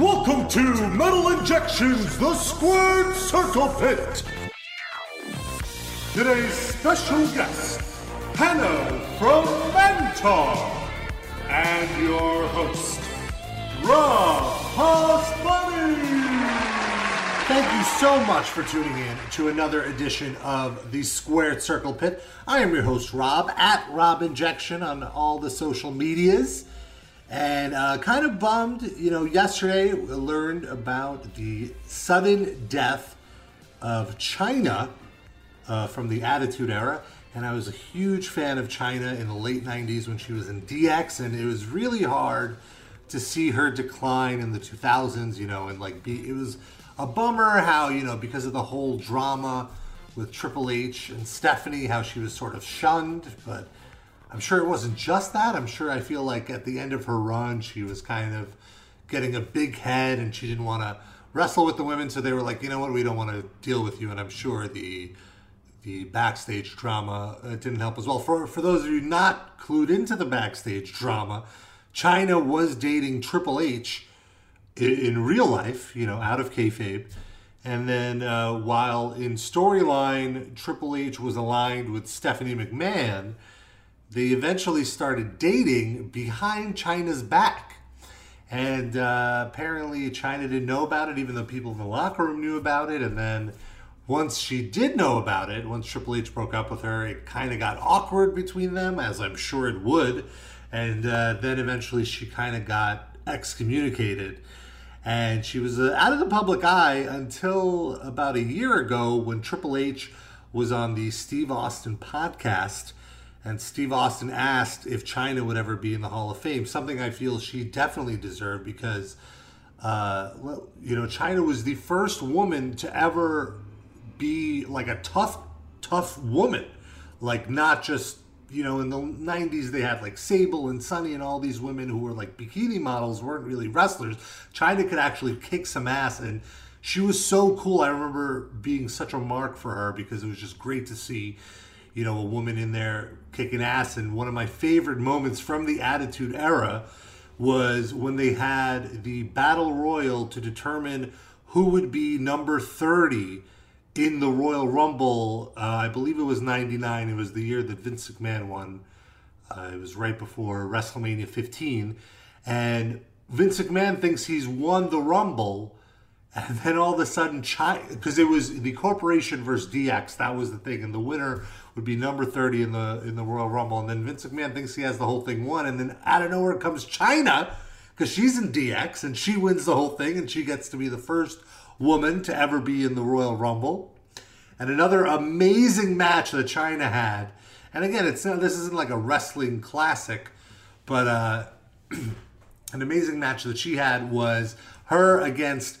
Welcome to Metal Injections, the Squared Circle Pit. Today's special guest, Hanno from Mantar, and your host, Rob Pasbani. Thank you so much for tuning in to another edition of the Squared Circle Pit. I am your host, Rob, at Rob Injection on all the social medias. And uh, kind of bummed, you know, yesterday we learned about the sudden death of Chyna uh, from the Attitude Era. And I was a huge fan of Chyna in the late 90s when she was in DX. And it was really hard to see her decline in the 2000s, you know, and like be, it was a bummer how, you know, because of the whole drama with Triple H and Stephanie, how she was sort of shunned. But I'm sure it wasn't just that. I'm sure I feel like at the end of her run, she was kind of getting a big head and she didn't want to wrestle with the women. So they were like, you know what, we don't want to deal with you. And I'm sure the the backstage drama uh, didn't help as well. For for those of you not clued into the backstage drama, Chyna was dating Triple H in, in real life, you know, out of kayfabe. And then uh, while in storyline, Triple H was aligned with Stephanie McMahon they eventually started dating behind Chyna's back. And uh, apparently, Chyna didn't know about it, even though people in the locker room knew about it. And then, once she did know about it, once Triple H broke up with her, it kind of got awkward between them, as I'm sure it would. And uh, then eventually, she kind of got excommunicated. And she was uh, out of the public eye until about a year ago when Triple H was on the Steve Austin podcast and Steve Austin asked if Chyna would ever be in the Hall of Fame, something I feel she definitely deserved because, uh, you know, Chyna was the first woman to ever be like a tough, tough woman. Like, not just, you know, in the 90s they had like Sable and Sunny and all these women who were like bikini models, weren't really wrestlers. Chyna could actually kick some ass and she was so cool. I remember being such a mark for her because it was just great to see you know, a woman in there kicking ass. And one of my favorite moments from the Attitude Era was when they had the battle royal to determine who would be number 30 in the Royal Rumble. Uh, I believe it was 99. It was the year that Vince McMahon won. Uh, it was right before WrestleMania 15. And Vince McMahon thinks he's won the Rumble and then all of a sudden, because it was the corporation versus DX, that was the thing, and the winner would be number thirty in the in the Royal Rumble. And then Vince McMahon thinks he has the whole thing won, and then out of nowhere comes Chyna, because she's in DX and she wins the whole thing, and she gets to be the first woman to ever be in the Royal Rumble. And another amazing match that Chyna had, and again, it's not this isn't like a wrestling classic, but uh, an amazing match that she had was her against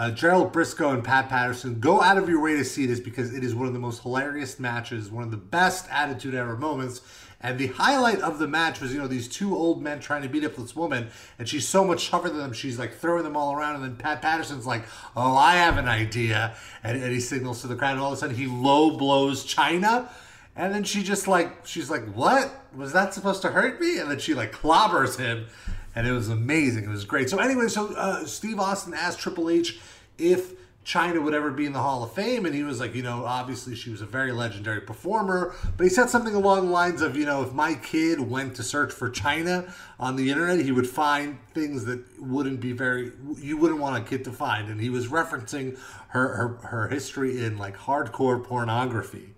uh, Gerald Brisco and Pat Patterson, go out of your way to see this because it is one of the most hilarious matches, one of the best Attitude Era moments. And the highlight of the match was, you know, these two old men trying to beat up this woman, and she's so much tougher than them, she's like throwing them all around. And then Pat Patterson's like, "Oh, I have an idea," and, and he signals to the crowd. And all of a sudden, he low blows Chyna, and then she just like, she's like, "What was that supposed to hurt me?" And then she like clobbers him, and it was amazing. It was great. So anyway, so uh, Steve Austin asked Triple H if Chyna would ever be in the Hall of Fame, and he was like, you know, obviously she was a very legendary performer, but he said something along the lines of, you know, if my kid went to search for Chyna on the internet, he would find things that wouldn't be very, you wouldn't want a kid to find, and he was referencing her her, her history in like hardcore pornography.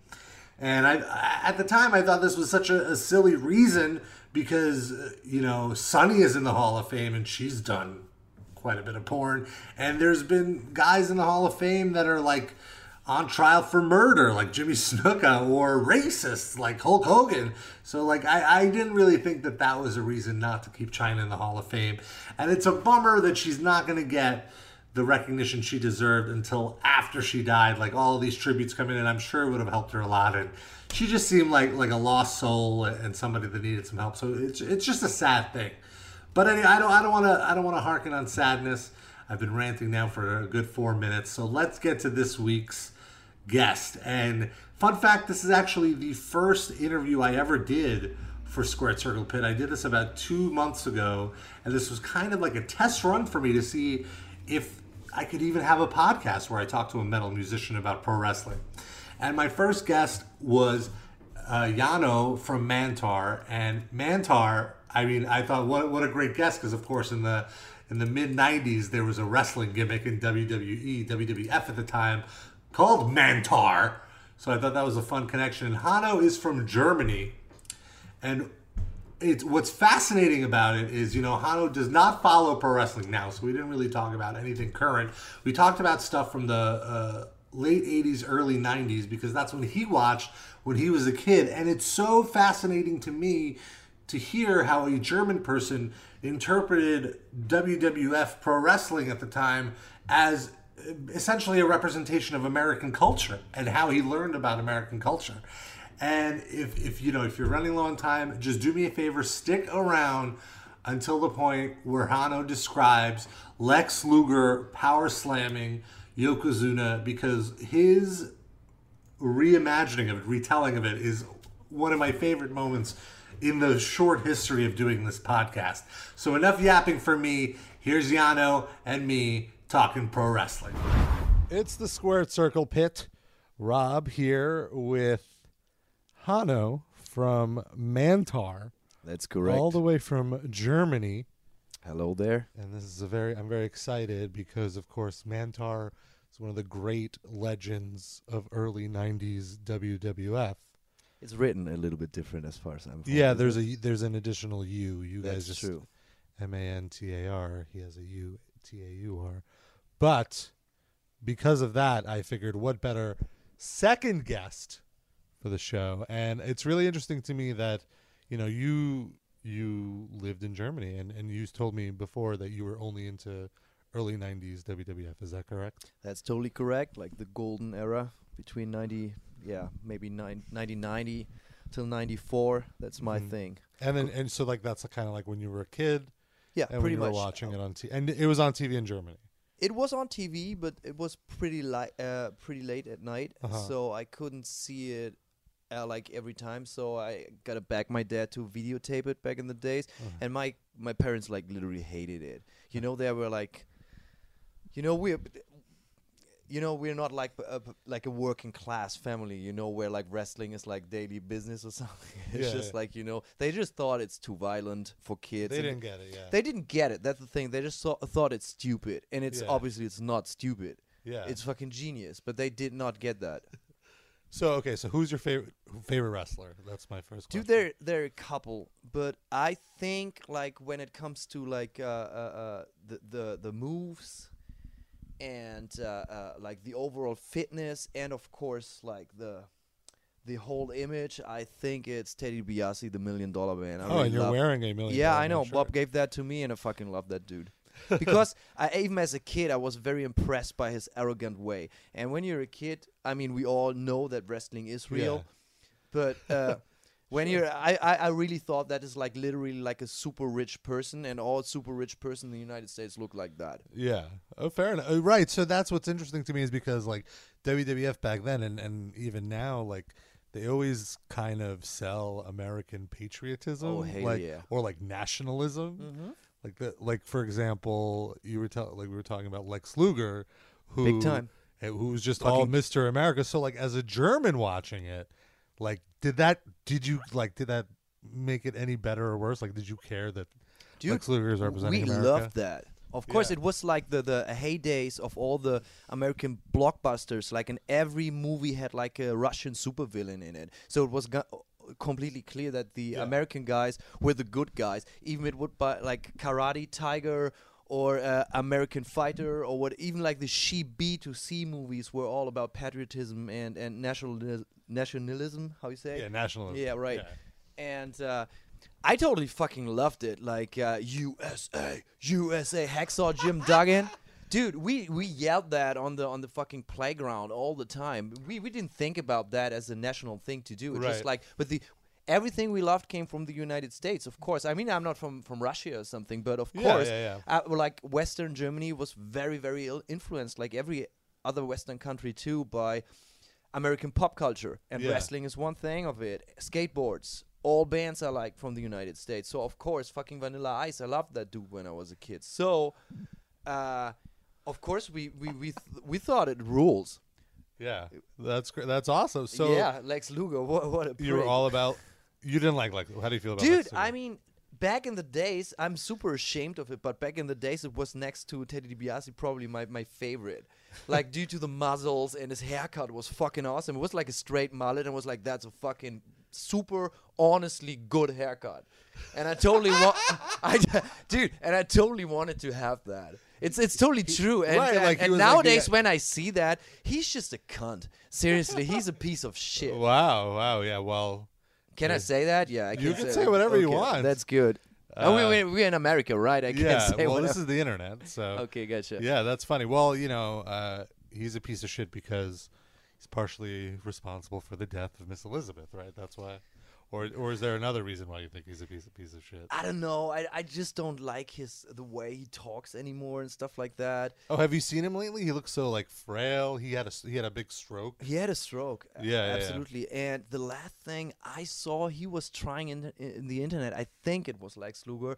And I, at the time, I thought this was such a, a silly reason because, uh, you know, Sunny is in the Hall of Fame and she's done quite a bit of porn. And there's been guys in the Hall of Fame that are like on trial for murder, like Jimmy Snuka, or racists like Hulk Hogan. So, like, I, I didn't really think that that was a reason not to keep Chyna in the Hall of Fame. And it's a bummer that she's not going to get the recognition she deserved until after she died. Like all these tributes coming in, I'm sure it would have helped her a lot. And she just seemed like like a lost soul and somebody that needed some help. So it's it's just a sad thing. But anyway, I don't I don't want to I don't want to harken on sadness. I've been ranting now for a good four minutes. So let's get to this week's guest. And fun fact, this is actually the first interview I ever did for Squared Circle Pit. I did this about two months ago, and this was kind of like a test run for me to see if I could even have a podcast where I talk to a metal musician about pro wrestling. And my first guest was uh, Hanno from Mantar, and Mantar. I mean, I thought what what a great guest because of course in the in the mid '90s there was a wrestling gimmick in WWE, WWF at the time called Mantaur. So I thought that was a fun connection. And Hanno is from Germany, and it's what's fascinating about it is you know Hanno does not follow pro wrestling now, so we didn't really talk about anything current. We talked about stuff from the uh, late '80s, early '90s because that's when he watched when he was a kid, and it's so fascinating to me to hear how a German person interpreted WWF pro wrestling at the time as essentially a representation of American culture and how he learned about American culture. And if, if you know if you're running low on time, just do me a favor, stick around until the point where Hanno describes Lex Luger power slamming Yokozuna because his reimagining of it, retelling of it is one of my favorite moments in the short history of doing this podcast. So enough yapping for me. Here's Hanno and me talking pro wrestling. It's the Squared Circle Pit. Rob here with Hanno from Mantar. That's correct. all the way from Germany. Hello there. And this is a very I'm very excited because of course Mantar is one of the great legends of early 90s WWF. It's written a little bit different as far as I'm. Yeah, there's a there's an additional U. You it? guys That's just true. M A N T A R. He has a U T A U R. But because of that, I figured what better second guest for the show. And it's really interesting to me that, you know, you you lived in Germany and, and you told me before that you were only into early nineties WWF. Is that correct? That's totally correct. Like the golden era between 90, yeah, maybe nine, 1990 till 94. That's my Mhm. thing. And then and so like that's kind of like when you were a kid Yeah, and pretty you much. were watching it on TV. And it was on TV in Germany. It was on TV, but it was pretty li- uh, pretty late at night, Uh-huh. so I couldn't see it uh, like every time. So I got to beg my dad to videotape it back in the days, Uh-huh. and my my parents like literally hated it. You know, they were like, you know, we're. You know, we're not like a, like a working class family. You know, where like wrestling is like daily business or something. It's Yeah, just yeah. like you know, they just thought it's too violent for kids. They didn't get it, yeah. they didn't get it. That's the thing. They just saw, thought it's stupid, and it's Yeah. obviously it's not stupid. yeah. It's fucking genius, but they did not get that. so okay, so who's your favorite favorite wrestler? That's my first question. Dude, there there are a couple, but I think like when it comes to like uh, uh, uh, the the the moves and uh, uh, like the overall fitness, and of course like the the whole image, I think it's Teddy DiBiase, the Million Dollar Man. I Oh, really and you're love- wearing a million. Yeah, I know. shirt. Bob gave that to me, and I fucking love that dude. because I, even as a kid, I was very impressed by his arrogant way. And when you're a kid, I mean, we all know that wrestling is real, Yeah. but uh, when you're, I, I, I really thought that is like literally like a super rich person, and all super rich person in the United States look like that. Yeah. Oh, fair enough. Oh, right. So that's what's interesting to me is because like WWF back then and and even now like they always kind of sell American patriotism, Oh, hell like yeah. or like nationalism. Mm-hmm. Like the like for example, you were tell like we were talking about Lex Luger, who Big time. eh, who's just all Mr. America. So like as a German watching it, like did that did you like did that make it any better or worse? Like did you care that Dude, Lex Luger is representing we America? loved that. Of course, Yeah. it was like the the heydays of all the American blockbusters. Like, in every movie had like a Russian supervillain in it. So it was completely clear that the Yeah. American guys were the good guys. Even it would buy like Karate Tiger or uh, American Fighter or what. Even like the She B to C movies were all about patriotism and and national nationalism. How you say? Yeah, nationalism. Yeah, right. Yeah. And uh, I totally fucking loved it. Like uh, USA, USA, Hacksaw Jim Duggan. Dude, we, we yelled that on the on the fucking playground all the time. We we didn't think about that as a national thing to do. It's Right. just like but the everything we loved came from the United States, of course. I mean, I'm not from from Russia or something, but of Yeah, course, yeah, yeah. Uh, like Western Germany was very very influenced, like every other Western country too, by American pop culture. And wrestling is one thing of it. Skateboards, all bands are like from the United States. So of course, fucking Vanilla Ice, I loved that dude when I was a kid. So, uh, of course, we we we th- we thought it rules. Yeah, that's great. That's awesome. So yeah, Lex Luger, what what a you were prick. all about. You didn't like like. How do you feel about? Dude, Lex? I mean, back in the days, I'm super ashamed of it, but back in the days, it was next to Teddy DiBiase probably my, my favorite. like, due to the muzzles and his haircut was fucking awesome. It was like a straight mullet and was like, that's a fucking super honestly good haircut. And I totally want, I, dude, and I totally wanted to have that. It's it's totally true. And, Right, and, like and was like, nowadays, yeah. when I see that, he's just a cunt. Seriously, he's a piece of shit. Wow, wow, yeah. Well, Can I say that? Yeah, I You can can say whatever you want. That's good. oh, we, Uh, we, we're in America, right? I can't yeah. say Well, whatever. this is the internet, so okay, gotcha. yeah, that's funny. Well, you know, uh, he's a piece of shit because he's partially responsible for the death of Miss Elizabeth, right? That's why. Or, or is there another reason why you think he's a piece of piece of shit? I don't know. I, I just don't like his the way he talks anymore and stuff like that. Oh, have you seen him lately? He looks so like frail. He had a he had a big stroke. He had a stroke. Yeah, yeah, yeah. absolutely. And the last thing I saw, he was trying in the, in the internet. I think it was Lex Luger.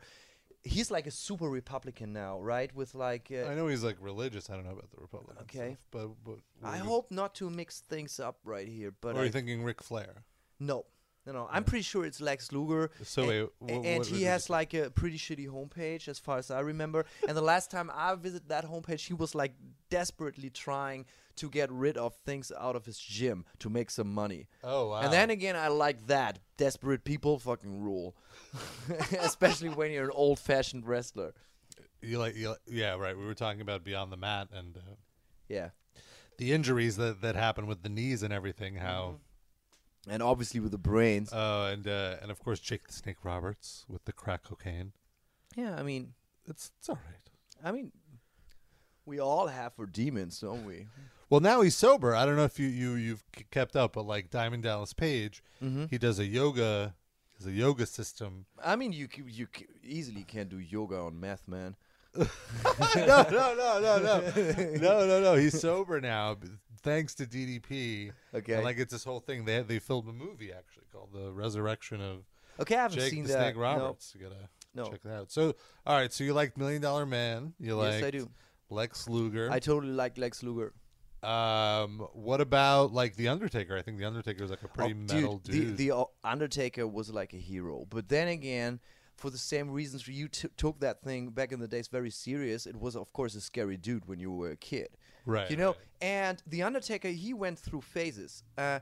He's like a super Republican now, right? With like, uh, I know he's like religious. I don't know about the Republican Okay. stuff, but but I you- hope not to mix things up right here. But Or are I you thinking Ric Flair? No, no, no. I'm pretty sure it's Lex Luger. So and, wait, a- wh- and what he has like a pretty shitty homepage, as far as I remember. and the last time I visited that homepage, he was like desperately trying to get rid of things out of his gym to make some money. Oh wow. And then again, I like that. Desperate people fucking rule, especially when you're an old-fashioned wrestler. you like you, li- yeah right. We were talking about beyond the mat and uh, Yeah, the injuries that that happen with the knees and everything. How and obviously with the brains. uh, and uh, and of course Jake the Snake Roberts with the crack cocaine. yeah, I mean, It's it's all right. I mean, we all have our demons, don't we? Well, now he's sober. I don't know if you you you've kept up, but like Diamond Dallas Page, Mm-hmm. he does a yoga, has a yoga system. I mean, you you easily can't do yoga on meth, man. no, no, no, no, no, no, no, no. He's sober now, thanks to DDP. Okay. And, like it's this whole thing. They they filmed a movie actually called The Resurrection of Okay, I haven't Jake seen the that. Snake Roberts. You gotta No. check that out. So, all right. So you like Million Dollar Man? You like Yes, I do. Lex Luger. I totally like Lex Luger. um, what about like the Undertaker? I think the Undertaker is like a pretty Oh, metal dude, dude. The, the uh, Undertaker was like a hero, but then again, for the same reasons you t- took that thing back in the days very serious, it was of course a scary dude when you were a kid. Right, You know, right. and the Undertaker he went through phases. Uh,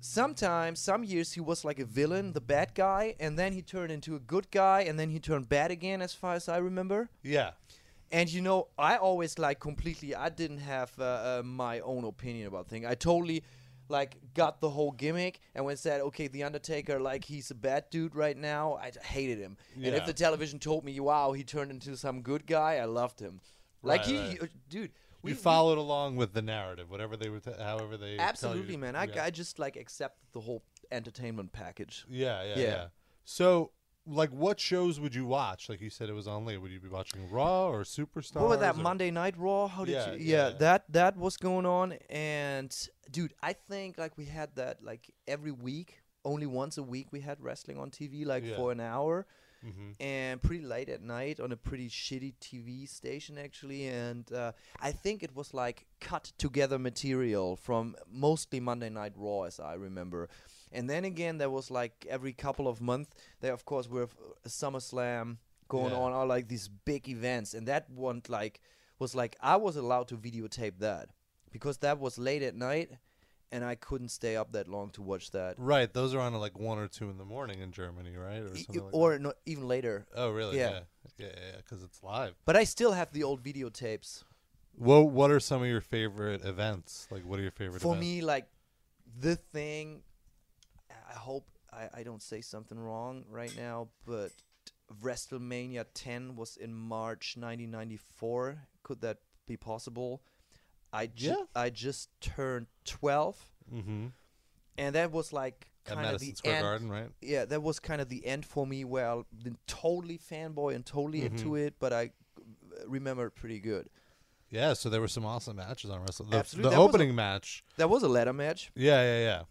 sometimes, some years he was like a villain, the bad guy, and then he turned into a good guy, and then he turned bad again, as far as I remember. yeah. And you know, I always like completely. I didn't have uh, uh, my own opinion about things. I totally like got the whole gimmick, and when said, "Okay, the Undertaker, like he's a bad dude right now," i hated him. And if the television told me, "Wow, he turned into some good guy," I loved him. Like Right, he, right. he- uh, dude. We we- followed along with the narrative, whatever they were, t- however they. tell you Absolutely, man. I, yeah. I just like accept the whole entertainment package. Yeah, yeah, yeah, Yeah. So, like, what shows would you watch? Like you said, it was on late. Would you be watching Raw or Superstar? What was that or- Monday Night Raw? How did Yeah, you? yeah, Yeah, that that was going on, and dude, I think like we had that like every week, only once a week we had wrestling on TV, like for an hour, Mhm. and pretty late at night on a pretty shitty TV station actually, and uh, I think it was like cut together material from mostly Monday Night Raw, as I remember. And then again, there was like every couple of months, there of course were uh, SummerSlam going Yeah. on, or like these big events, and that one like was like I was allowed to videotape that because that was late at night, and I couldn't stay up that long to watch that, Right, those are on at like one or two in the morning in Germany, right, or something like or that. no, even later. Oh, really? yeah. yeah, yeah, yeah, because it's live. But I still have the old videotapes. Well, what are some of your favorite events? Like, what are your favorite? For events? me, like the thing. I hope I, I don't say something wrong right now, but WrestleMania 10 was in March 1994. Could that be possible? I ju- Yeah. I just turned 12, mm-hmm. and that was like kind of the Square end. Garden, right? Yeah, that was kind of the end for me, where I've been totally fanboy and totally Mm-hmm. into it, but I remember it pretty good. Yeah, so there were some awesome matches on Wrestle. The, Absolutely, the was a- opening match. That was a ladder match. Yeah, yeah, yeah.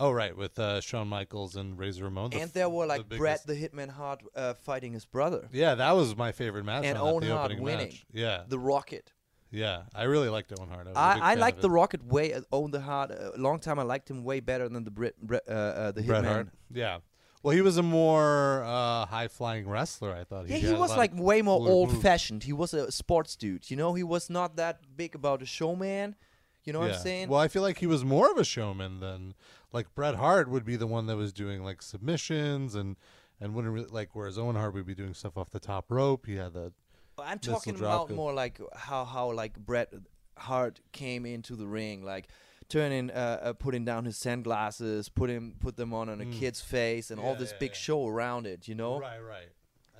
Oh right, with uh, Shawn Michaels and Razor Ramon. the and there were like biggest- Bret the Hitman Hart uh, fighting his brother, Yeah, that was my favorite match. and Owen the Hart opening winning. match. Yeah, the Rocket. Yeah, I really liked Owen Hart. I, was a big I, I liked the. Rocket way. Uh, Owen the Hart. A long time I liked him way better than the Brit, Brit uh, uh, the Bret Hitman. Hart. Yeah. Well, he was a more uh, high flying wrestler. I thought. Yeah, he was like way more old fashioned. He was a sports dude. You know, he was not that big about a showman. You know what I'm saying? Well, I feel like he was more of a showman than like Bret Hart would be the one that was doing like submissions and and wouldn't really like whereas Owen Hart would be doing stuff off the top rope. He had the I'm missile talking about more like how how like Bret Hart came into the ring, like turning, uh, uh, putting down his sunglasses, put him, put them on on a kid's face, and all Mm. This yeah, big yeah. show around it. You know, right, right.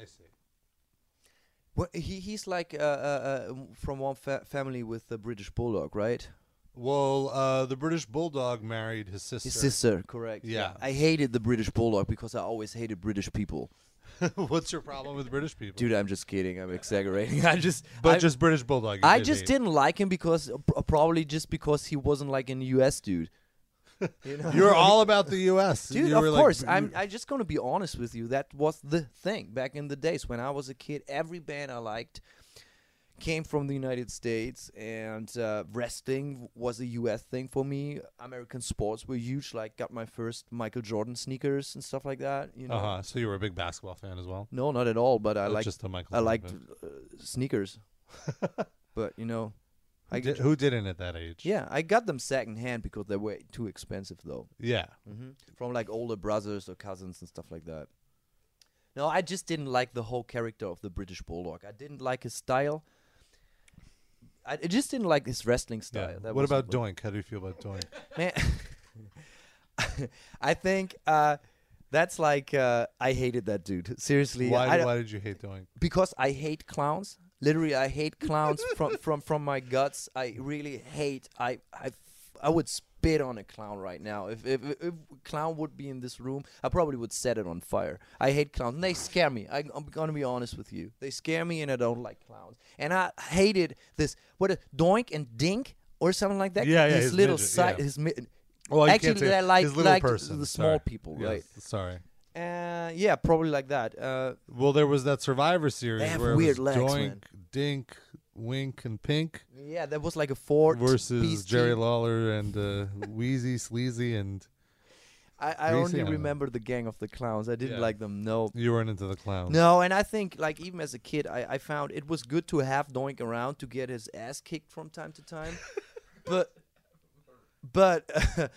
I see. Well, he he's like uh, uh, uh, from one fa- family with the British Bulldog, right? Well, uh, the British Bulldog married his sister. His sister, correct? Yeah. I hated the British Bulldog because I always hated British people. What's your problem with British people? Dude, I'm just kidding. I'm exaggerating. I just, but I, just British Bulldog. I did just hate. didn't like him because uh, probably just because he wasn't like an U.S. dude. You know, You were all about the U.S. Dude, You of like- course. you- I'm. I'm just gonna be honest with you. That was the thing back in the days when I was a kid. Every band I liked came from the United States, and uh, wrestling was a U.S. thing for me. American sports were huge. Like, got my first Michael Jordan sneakers and stuff like that. You know. Uh-huh. So you were a big basketball fan as well. No, not at all. But I Oh, like. just a Michael. I liked uh, sneakers. but you know, I Who, did, who didn't at that age? yeah, I got them second hand because they were too expensive though. Yeah. hmm From like older brothers or cousins and stuff like that. No, I just didn't like the whole character of the British Bulldog. I didn't like his style. I, just didn't like his wrestling Yeah. style. That What about. Doink? How do you feel about Doink? Man, I think uh, that's like uh, I hated that dude. Seriously, why, why did you hate Doink? because I hate clowns. Literally, I hate clowns from, from, from my guts. I really hate. I I I would spit on a clown right now. If if if a clown would be in this room, I probably would set it on fire. I hate clowns. They scare me. I, I'm gonna be honest with you. They scare me, and I don't like clowns. And I hated this. What a doink and dink or something like that. Yeah, yeah, His, his little midget, side. yeah. His mi- Well, Actually, can't say I like his little person. the small sorry. people, Yes, right? Sorry. Uh, yeah, probably like that. Uh, Well, there was that Survivor Series They have where weird it was legs, Doink, man. Dink, Wink, and Pink yeah, that was like a Ford versus Jerry team. Lawler and uh, Wheezy, Sleazy, and I, I Greasy, I only don't know. remember the gang of the clowns. I didn't Yeah. like them. No. you weren't into the clowns. No, and I think like even as a kid, I, I found it was good to have Doink around to get his ass kicked from time to time. but but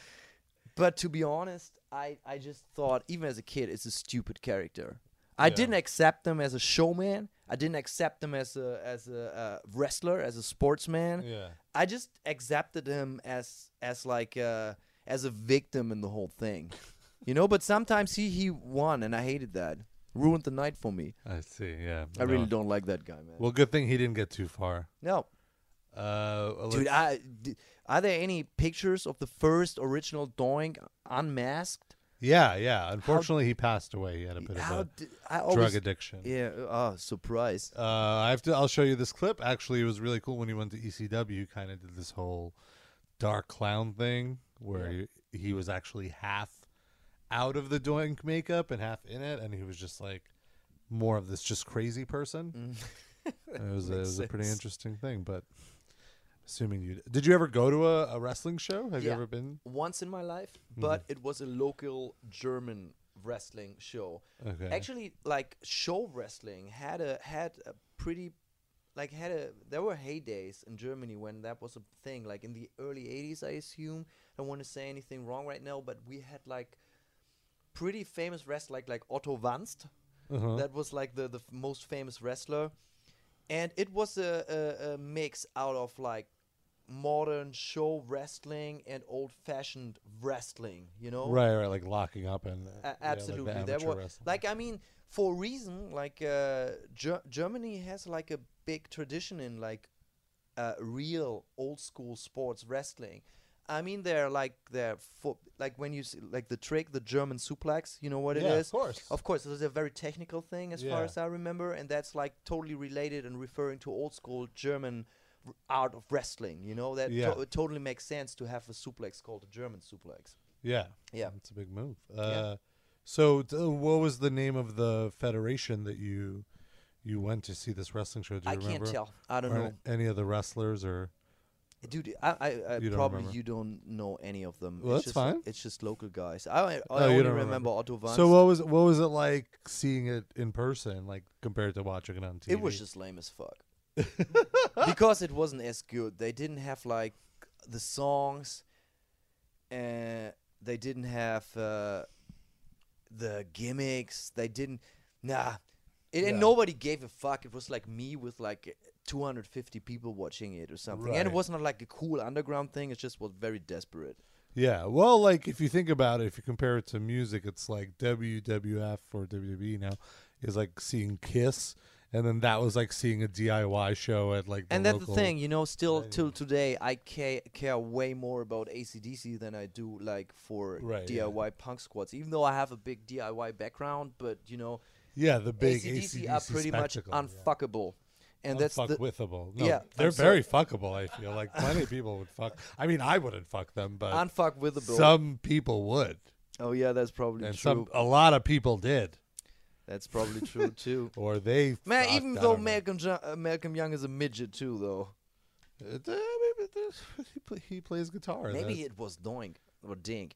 but to be honest, I, I just thought even as a kid it's a stupid character. I Yeah. didn't accept them as a showman. I didn't accept him as a as a uh, wrestler, as a sportsman. Yeah. I just accepted him as as like uh, as a victim in the whole thing, you know. But sometimes he he won, and I hated that. Ruined the night for me. I see. Yeah. I really don't like that guy, man. Well, good thing he didn't get too far. no, Uh, dude. I d- are there any pictures of the first original Doink unmasked? Yeah, yeah. Unfortunately, he passed away. He had a bit of a always, drug addiction. Yeah. Oh, surprise. Uh, I have to. I'll show you this clip. Actually, it was really cool when he went to ECW. Kind of did this whole dark clown thing where he, he was actually half out of the doink makeup and half in it, and he was just like more of this just crazy person. it was, a, it was a pretty interesting thing, but. Assuming you did, you ever go to a, a wrestling show? Have you ever been? Once in my life, but it was a local German wrestling show. Okay. actually like show wrestling had a had a pretty like had a there were heydays in Germany when that was a thing like in the early 80s I assume I don't want to say anything wrong right now but we had like pretty famous wrestlers like like Otto Wanz Uh-huh. that was like the the f- most famous wrestler and it was a, a, a mix out of like modern show wrestling and old fashioned wrestling you know Right, right, like locking up and uh, a- yeah, like the absolutely. there were wrestling. like I mean, for a reason, like uh, Ger- Germany has like a big tradition in like uh, real old school sports wrestling. I mean, they're like they're fo- like when you see, like the trick, the German suplex. You know what Yeah, it of course. Of course, it's a very technical thing as far as I remember, and that's like totally related and referring to old school German art of wrestling. You know that Yeah. to- it totally makes sense to have a suplex called a German suplex. Yeah. Yeah. It's a big move. Uh, So, t- what was the name of the federation that you you went to see this wrestling show? Do you I remember? can't tell. I don't Or know. any of the wrestlers or Dude, I, I, I You probably remember? you don't know any of them. Well, it's that's just, fine. It's just local guys. I, I you only don't remember, remember. Otto Wanz. so what was what was it like seeing it in person, like compared to watching it on TV? It was just lame as fuck. Because it wasn't as good. They didn't have like the songs, and they didn't have uh, the gimmicks. They didn't. Nah, it, and nobody gave a fuck. It was like me with like 250 people watching it or something, and it was not like a cool underground thing. It just was very desperate. Yeah, well, like if you think about it, if you compare it to music, it's like WWF or WWE now is like seeing Kiss, and then that was like seeing a DIY show at like. The and that's the thing, you know. Still venue. till today, I care care way more about ACDC than I do like for Right, yeah. DIY punk squads. Even though I have a big DIY background, but you know, Yeah, the big ACDC, ACDC, are pretty much spectacle, yeah. unfuckable, and that's the unfuckwithable. No, Yeah, they're very fuckable. I feel like plenty of people would fuck. I mean, I wouldn't fuck them, but unfuckwithable. some people would, oh yeah, that's probably true. and true. some a lot of people did, that's probably true too. or they. Man, even though. Malcolm, Jo- uh, Malcolm Young is a midget too, though. Uh, maybe he, play, he plays guitar. Maybe That- it was Doink or Dink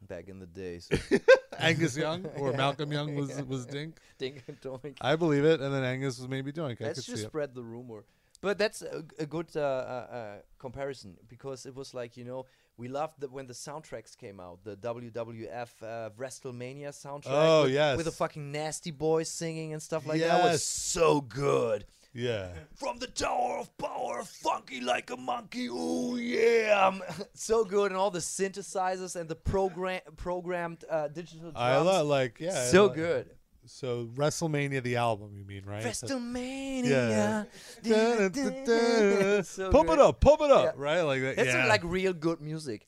back in the days. Angus Young or Malcolm Young was was Dink. Dink and Doink. I believe it, and then Angus was maybe doing. I Let's just see it. spread the rumor. But that's a, a good uh, uh, uh, comparison because it was like you know we loved that when the soundtracks came out, the WWF uh, WrestleMania soundtrack. Oh, with, yes. with the fucking nasty boys singing and stuff like that was so good. Yeah, From the Tower of Power, funky like a monkey, ooh yeah, Um, so good, and all the synthesizers and the program programmed uh, digital drums. I love like yeah, so lo- good. So WrestleMania, the album, you mean right? WrestleMania. So pump good. it up, pump it up, Yeah. right? Like that. That's yeah. like real good music.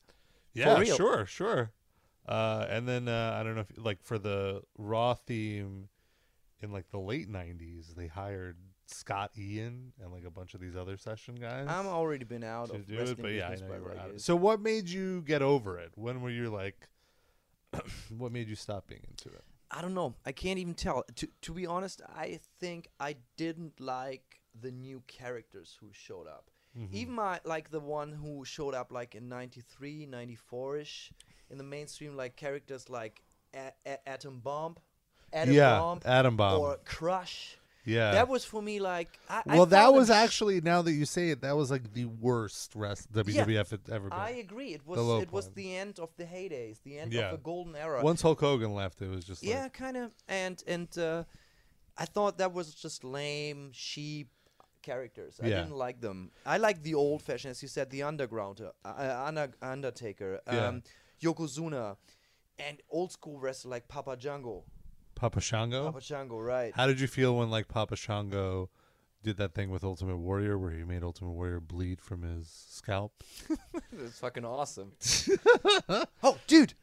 yeah, real. sure, sure. Uh, and then uh, I don't know if like for the Raw theme in like the late '90s, they hired Scott Ian and like a bunch of these other session guys. I'm already been out to of do it, but yeah, I business know you were out. years. So what made you get over it? When were you like? what made you stop being into it? I don't know. I can't even tell. To to be honest, I think I didn't like the new characters who showed up. Mm-hmm. Even my like the one who showed up like in 93, 94ish in the mainstream like characters like A- A- Adam Bomb, Atom yeah, Bomb Adam Bomb. or Crush. Yeah, That was for me like I, I well, that found them was actually now that you say it, that was like the worst rest WWF had ever been. I agree. It was it was the end of the heydays, the end Yeah. of the golden era. Once Hulk Hogan left, it was just like, yeah, kind of. And and uh, I thought that was just lame, sheep characters. I Yeah. didn't like them. I like the old fashioned, as you said, the underground, uh, uh, Under- Undertaker, Yeah. um, Yokozuna, and old school wrestler like Papa Django. Papa Shango. Papa Django, right? How did you feel when like Papa Shango did that thing with Ultimate Warrior, where he made Ultimate Warrior bleed from his scalp? It's fucking awesome. oh, dude.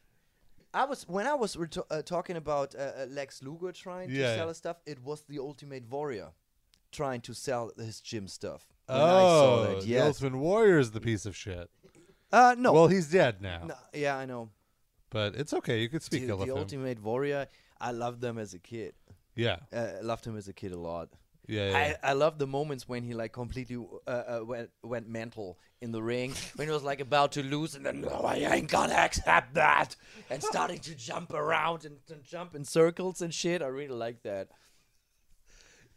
I was when I was reto- uh, talking about uh, uh, Lex Luger trying to Yeah. sell his stuff. It was the Ultimate Warrior trying to sell his gym stuff. When oh, I saw that, the yes. Ultimate Warrior is the piece of shit. Uh, no. Well, he's dead now, no. Yeah, I know. but it's okay. You could speak Dude, ill of the him. Ultimate Warrior. I loved them as a kid. Yeah, Uh, I loved him as a kid a lot. yeah, yeah. I, I love the moments when he like completely uh, uh, went went mental in the ring when he was like about to lose and then no I ain't gonna accept that and starting to jump around and, and jump in circles and shit. I really like that.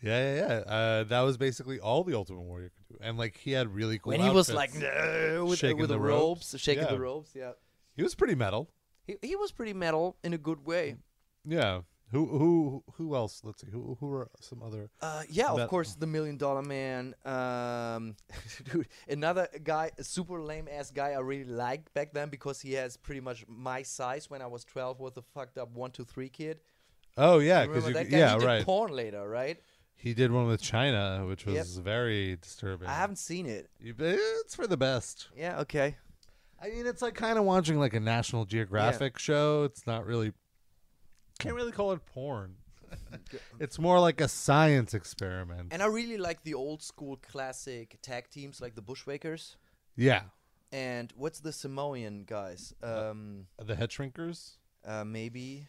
Yeah, yeah, yeah. Uh, that was basically all the Ultimate Warrior could do, and like he had really cool. when he was like no, with, Shaking with the, the ropes, ropes. shaking Yeah. the ropes. Yeah, he was pretty metal. he he was pretty metal in a good way. Yeah. Who who who else? Let's see. Who who are some other? Uh, yeah, of course, the Million Dollar Man. Um, dude, another guy, a super lame ass guy I really liked back then because he has pretty much my size when I was 12 Was a fucked up one two three kid. Oh yeah, because remember you, that guy? yeah he did right. porn later, right? He did one with Chyna, which was Yep. very disturbing. I haven't seen it. It's for the best. Yeah, okay. I mean, it's like kind of watching like a National Geographic show. It's not really. Can't really call it porn. it's more like a science experiment. And I really like the old school classic tag teams like the Bushwhackers. yeah, and what's the Samoan guys? Um, The head shrinkers, uh, maybe.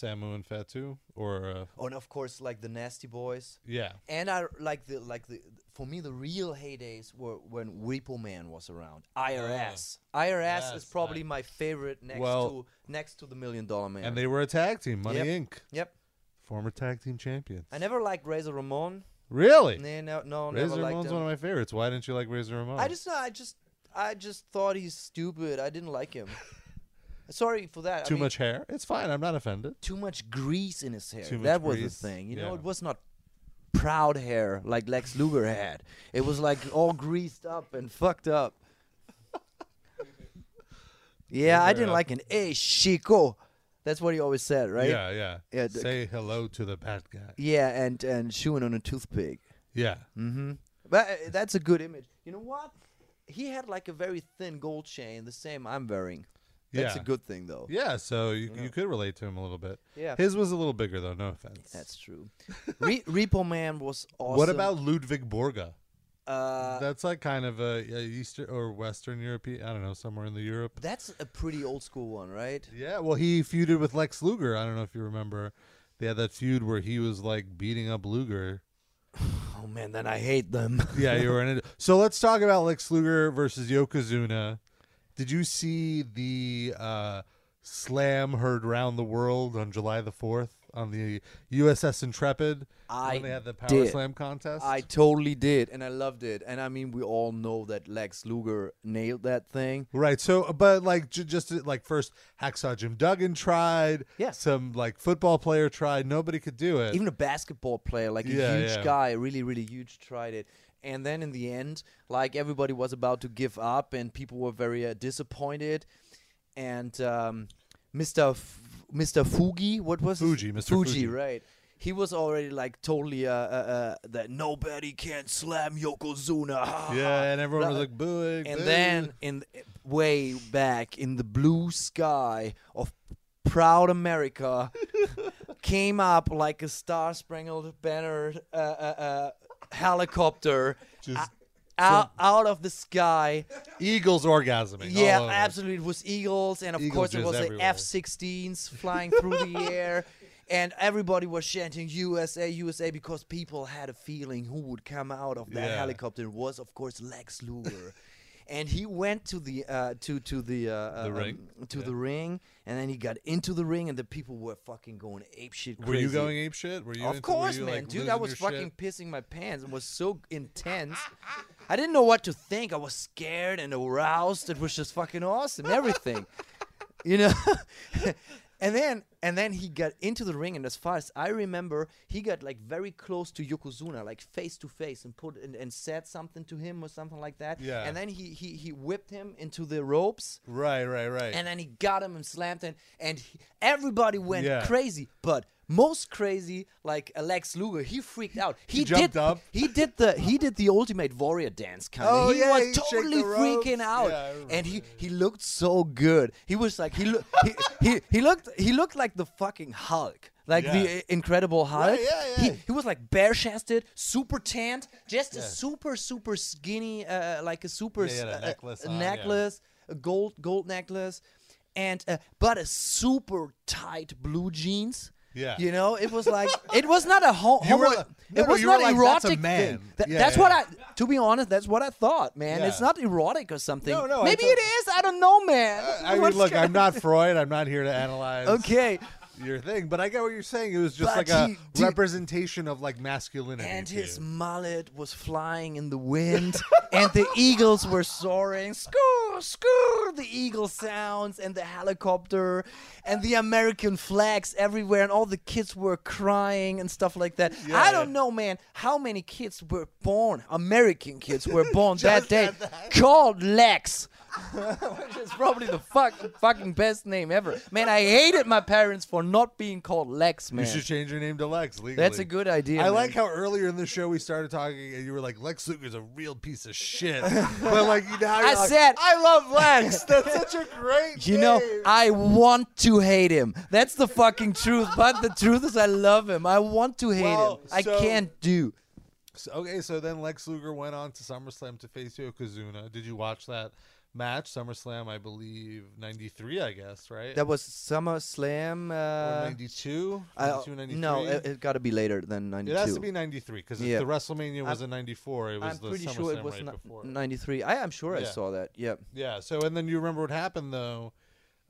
Samu and Fatu, or uh, Oh, and of course, like the Nasty Boys. yeah, And I like the like the for me the real heydays were when Repo Man was around. IRS. IRS is probably I- my favorite next Well- to next to the Million Dollar Man. and they were a tag team, Money Yep. Inc. Yep. Former tag team champions. I never liked Razor Ramon. Really? Nah, no, no, Razor Ramon's one of my favorites. Why didn't you like Razor Ramon? I just, I just, I just thought he's stupid. I didn't like him. Sorry for that. I too mean, much hair. It's fine. I'm not offended. too much grease in his hair. Too much that was grease, the thing. You know, yeah. it was not proud hair like Lex Luger had. It was like all greased up and fucked up. yeah, I didn't Yeah. like an hey Chico. That's what he always said, right? Yeah, yeah. Yeah, Say hello to the bad guy. Yeah, and and chewing on a toothpick. Yeah. Mm-hmm. But uh, that's a good image. You know what? He had like a very thin gold chain, the same I'm wearing. That's yeah. a good thing, though. Yeah, so you, Yeah. you could relate to him a little bit. Yeah. His was a little bigger though, no offense. That's true. Re- Repo Man was awesome. What about Ludwig Borga? uh, That's like kind of a, a Eastern or Western European. I don't know, somewhere in the Europe. That's a pretty old school one, right? Yeah, well, he feuded with Lex Luger. I don't know if you remember. They had that feud where he was like beating up Luger. Oh man, then I hate them. Yeah, you were in it. So let's talk about Lex Luger versus Yokozuna. Did you see the uh, slam heard around the world on July the fourth on the USS Intrepid I when they had the power did. slam contest? I totally did, and I loved it. And I mean, we all know that Lex Luger nailed that thing. Right. So, but like, j- just like first, Hacksaw Jim Duggan tried. Yeah. Some like football player tried. Nobody could do it. Even a basketball player, like a Yeah, huge yeah. guy, really, really huge, tried it. And then in the end, like everybody was about to give up, and people were very uh, disappointed. And um, Mr. F- Mr. Fuji, what was Fuji, Mr. Fuji, Fuji. right? He was already like totally uh, uh, uh, that nobody can slam Yokozuna. yeah, and everyone was like booing. and boo. then in way back in the blue sky of proud America came up like a star spangled banner uh, uh, uh, helicopter Just out, out of the sky. Eagles orgasming. Yeah, absolutely. It was eagles, and of Eagle course it was the everywhere. F-16s flying through the air. And everybody was chanting USA, USA because people had a feeling who would come out of that Yeah. helicopter It was, of course, Lex Luger. And he went to the uh, to to the uh, The uh, ring? um, to Yeah. the ring, and then he got into the ring, and the people were fucking going ape shit. Were you going ape shit? Were you? Of into- course, you, man, like, dude. I was fucking shit? pissing my pants. It was so intense. I didn't know what to think. I was scared and aroused. It was just fucking awesome. Everything, you know. and then and then he got into the ring, and as far as I remember, he got like very close to Yokozuna, like face to face, and put and, and said something to him or something like that. Yeah. And then he he he whipped him into the ropes. Right, right, right. And then he got him and slammed him, and he- everybody went Yeah. crazy. But most crazy, like Alex Luger, he freaked out. He, jumped did, up. He did the he did the ultimate warrior dance kind of. Oh, he yeah, was he'd totally freaking out, Yeah, and he he looked so good. He was like he looked he, he he looked he looked like the fucking Hulk. Like Yeah. the uh, Incredible Hulk. yeah, yeah. He, he was like bare chested, super tanned, just a super super skinny, uh, like a super he had necklace a on, necklace, a gold gold necklace, and uh, but a super tight blue jeans. Yeah. you know, it was like it was not a ho- You homo. like- no, it no, was were not like, erotic "That's a man." thing. Th- Yeah, that's yeah. what I. To be honest, that's what I thought, man. It's not erotic or something. No, no, Maybe thought- it is. I don't know, man. I mean, look, I'm not Freud. I'm not here to analyze okay. Your thing, but I get what you're saying. It was just But like a he did- representation of like masculinity. And his mullet was flying in the wind, and the eagles were soaring. Score, score, the eagle sounds, and the helicopter, and the American flags everywhere, and all the kids were crying and stuff like that. I don't know, man, how many kids were born, American kids were born that day, called Lex. Which is probably the fuck, fucking best name ever. Man, I hated my parents for not being called Lex, man. You should change your name to Lex legally. That's a good idea. I man. like how earlier in the show we started talking and you were like, Lex Luger's a real piece of shit. but like now I like, said- I love Lex. That's such a great You know. I want to hate him. That's the fucking truth. But the truth is, I love him. I want to hate Well, him. I can't do. So, okay, so then Lex Luger went on to SummerSlam to face Yokozuna. Did you watch that match? SummerSlam, I believe, 93, I guess, right? That was SummerSlam. or Uh, 92? 92, 93? no, it, it got to be later than '92. It has to be 93 because Yeah. if the WrestleMania was I'm- in 94, it was I'm the pretty SummerSlam sure it was right ni- before. 93. I am sure I saw that. Yeah. Yeah. So and then you remember what happened though?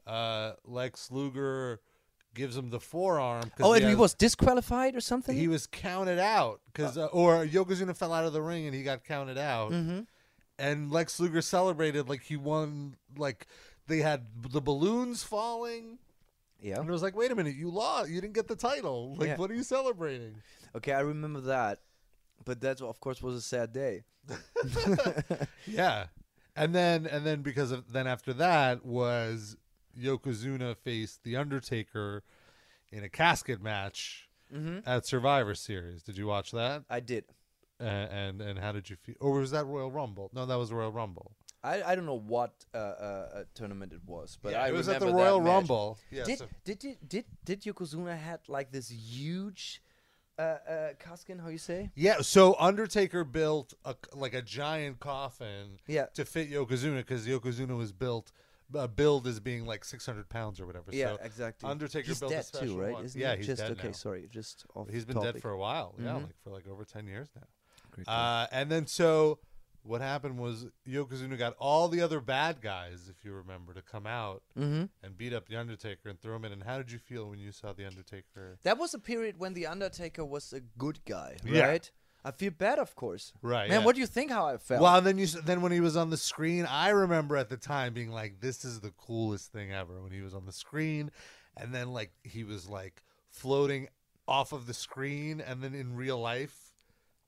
Uh, Lex Luger gives him the forearm. Oh, and he has- was disqualified or something. he was counted out because uh, or Yokozuna fell out of the ring and he got counted out. Mm-hmm. And Lex Luger celebrated like he won. Like they had the balloons falling. yeah. And it was like, wait a minute, you lost. You didn't get the title. Like, Yeah. what are you celebrating? Okay, I remember that, but that of course was a sad day. Yeah, and then and then because of then after that was Yokozuna faced the Undertaker in a casket match Mm-hmm. at Survivor Series. Did you watch that? I did. Uh, and and how did you feel? Or was that Royal Rumble? No, that was Royal Rumble. I, I don't know what uh, uh, tournament it was, but Yeah, I it was at the Royal. Rumble. Yeah, Did, so- did did did did Yokozuna had like this huge uh, uh, casket? How you say? yeah. So Undertaker built a like a giant coffin Yeah. to fit Yokozuna because Yokozuna was built. Uh, billed as being like 600 pounds or whatever. Yeah, so exactly. Undertaker he's built a dead special too, right? one. Isn't yeah, he's just dead okay. now. Sorry, just off He's been dead for a while. Yeah, Mhm. like for like over 10 years now. Great. Uh, and then so what happened was Yokozuna got all the other bad guys, if you remember, to come out mm-hmm. and beat up the Undertaker and throw him in. And how did you feel when you saw the Undertaker? That was a period when the Undertaker was a good guy, Yeah. right? I feel bad, of course. Right. Man, yeah. what do you think? How I felt? Well, then you then when he was on the screen, I remember at the time being like, "This is the coolest thing ever." When he was on the screen, and then like he was like floating off of the screen, and then in real life,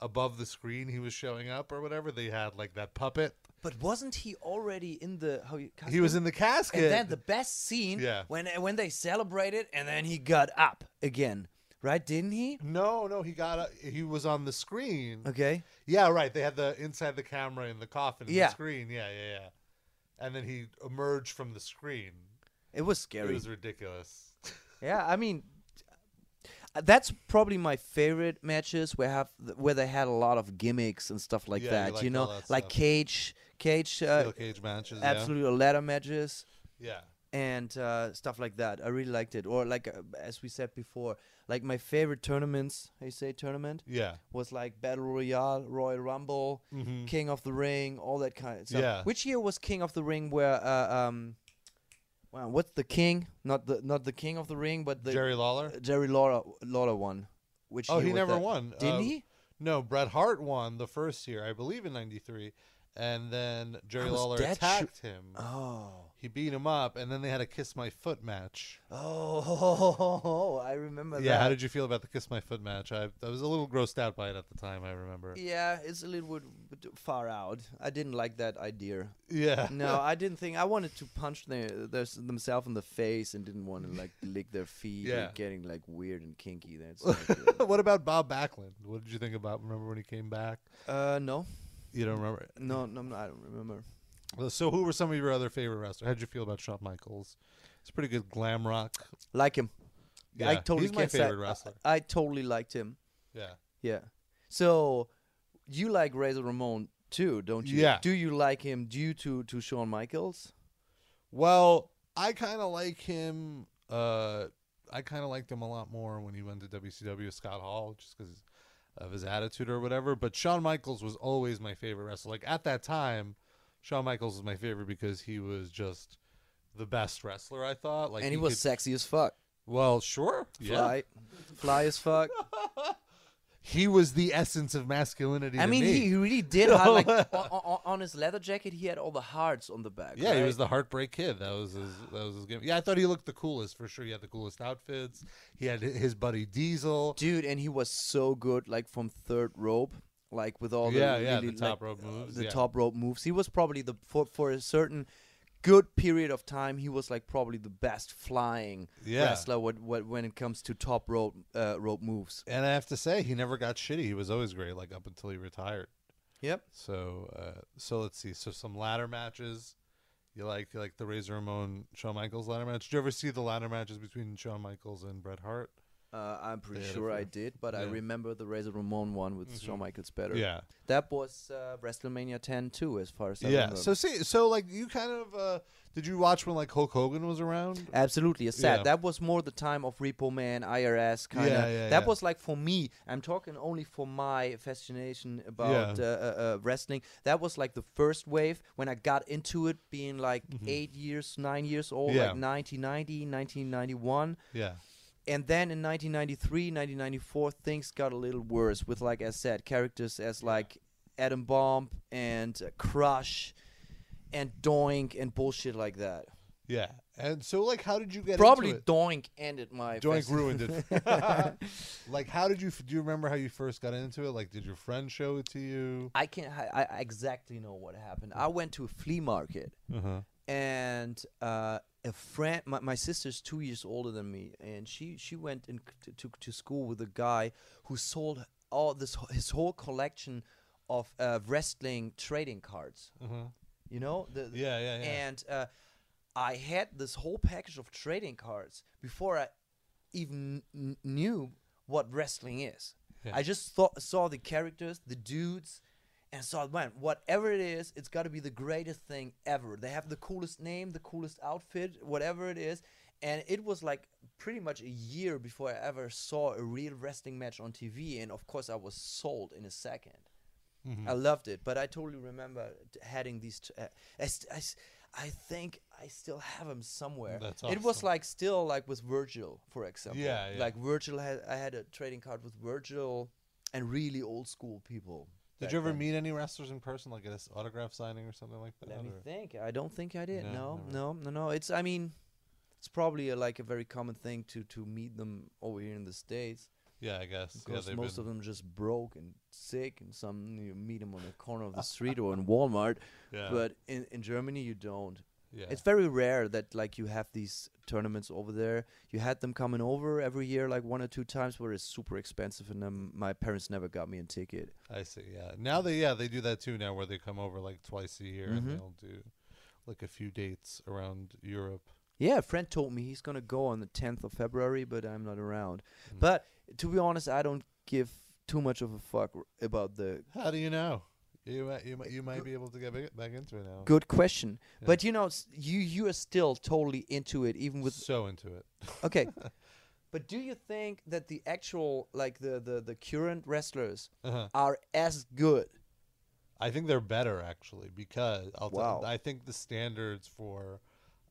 above the screen, he was showing up or whatever. They had like that puppet. But wasn't he already in the how you? He was in the casket. And then the best scene, Yeah. when when they celebrated, and then he got up again, right? Didn't he? No, no, he got a, he was on the screen. Okay. Yeah, right. They had the inside the camera in the coffin Yeah. the screen. Yeah, yeah, yeah. And then he emerged from the screen. It was scary. It was ridiculous. yeah, I mean, that's probably my favorite matches where have where they had a lot of gimmicks and stuff like Yeah, you that. liked You know, that like. Cage, Cage, uh, Steel cage matches. absolutely ladder matches. Yeah. and uh, stuff like that. I really liked it. Or like uh, as we said before, like my favorite tournaments. I say tournament Yeah. was like Battle Royale, Royal Rumble, Mhm. King of the Ring, all that kind of stuff. Yeah. Which year was King of the Ring? Where uh, um, wow, what's the King? Not the not the King of the Ring, but the Jerry Lawler. Jerry Lawler Lawler won. Which Oh, year he never that? won. Didn't Uh, he? No, Bret Hart won the first year, I believe, in '93, and then Jerry Lawler attacked him. Oh. He beat him up, and then they had a kiss my foot match. Oh, I remember that. Yeah, how did you feel about the kiss my foot match? I, I was a little grossed out by it at the time. I remember. Yeah, it's a little bit far out. I didn't like that idea. Yeah. No, I didn't think I wanted to punch their, their themselves in the face and didn't want to like lick their feet. Yeah. and getting like weird and kinky. That's what about Bob Backlund? What did you think about? Remember when he came back? uh no, You don't remember? no, no, I don't remember. So, who were some of your other favorite wrestlers? How did you feel about Shawn Michaels? It's pretty good glam rock. Like him. I Yeah, totally he's my can't say- favorite wrestler. I, I totally liked him. Yeah. Yeah. So you like Razor Ramon too, don't you? Yeah. Do you like him due to to Shawn Michaels? Well, I kind of like him. Uh, I kind of liked him a lot more when he went to WCW with Scott Hall, just because of his attitude or whatever. But Shawn Michaels was always my favorite wrestler. Like at that time, Shawn Michaels is my favorite because he was just the best wrestler. I thought. Like and he, was could- sexy as fuck. well, sure, yeah. Fly, fly as fuck. He was the essence of masculinity. I to mean, me. he, really did have like on, on, on his leather jacket. He had all the hearts on the back. Yeah, he right? was the heartbreak kid. That was his. That was his game. Yeah, I thought he looked the coolest for sure. He had the coolest outfits. He had his buddy Diesel. dude, and he was so good, like from third rope, like with all the Yeah, yeah, really, the top like, rope moves, the yeah. top rope moves. He was probably the for for a certain good period of time. He was like probably the best flying Yeah. wrestler what, what, when it comes to top rope uh, rope moves. And I have to say, he never got shitty. He was always great, like up until he retired. Yep. So, uh, so let's see. So some ladder matches. You like you like the Razor Ramon Shawn Michaels ladder match? Did you ever see the ladder matches between Shawn Michaels and Bret Hart? Uh, I'm pretty They sure I did, but I remember the Razor Ramon one with Shawn Michaels better. Yeah. That was uh, WrestleMania 10 too, as far as I Yeah. remember. So see, so like you kind of uh did you watch when like Hulk Hogan was around? Absolutely, it's sad. Yeah. That was more the time of Repo Man, IRS kind of. Yeah, yeah, that yeah. was like for me. I'm talking only for my fascination about Yeah. uh, uh, uh, wrestling. That was like the first wave when I got into it, being like eight years, nine years old. Yeah. like 1990, 1991. Yeah. And then in 1993, 1994, things got a little worse with, like I said, characters as like Adam Bomb and uh, Crush and Doink and bullshit like that. Yeah. And so like how did you get Probably into it? Doink ended my. Doink festi- ruined it. like how did you do you remember how you first got into it? Like did your friend show it to you? I can I, I exactly know what happened. I went to a flea market Uh-huh. And uh, a friend. My, my sister's two years older than me, and she she went in to, to to school with a guy who sold all this his whole collection of uh, wrestling trading cards. Uh-huh. You know the the- Yeah, yeah, yeah. And uh, I had this whole package of trading cards before I even kn- knew what wrestling is. Yeah. I just thought saw the characters, the dudes, and saw went, whatever it is, it's got to be the greatest thing ever. They have the coolest name, the coolest outfit, whatever it is. And it was like pretty much a year before I ever saw a real wrestling match on TV. And of course, I was sold in a 2nd Mm-hmm. I loved it, but I totally remember having these. T- uh, I, st- I, s- I think I still have them somewhere. That's It was like still like with Virgil, for example. Yeah, yeah. Like Virgil had I had a trading card with Virgil and really old school people. Did you ever then. meet any wrestlers in person, like at an autograph signing or something like that? Let me or- think. I don't think I did. No, No, no, no, no. It's I mean, it's probably a, like a very common thing to to meet them over here in the states Yeah, I guess. Because they've most been- of them just broke and sick, and some you meet them on the corner of the street or in Walmart. Yeah. But in in Germany, you don't. Yeah. It's very rare that like you have these tournaments over there. You had them coming over every year, like one or two times, where it's super expensive, and um, my parents never got me a ticket. I see. Yeah. Now they yeah they do that too now where they come over like twice a year and Mhm. they'll do like a few dates around Europe. Yeah, a friend told me he's gonna go on the 10th of February, but I'm not around. Mm. But to be honest, I don't give too much of a fuck r- about the. How do you know? You might you might you might be able to get back- back into it now. Good question, Yeah. but you know, you you are still totally into it, even with so into it. okay. but do you think that the actual like the the the current wrestlers Uh-huh. are as good? I think they're better actually because I'll Wow. I think the standards for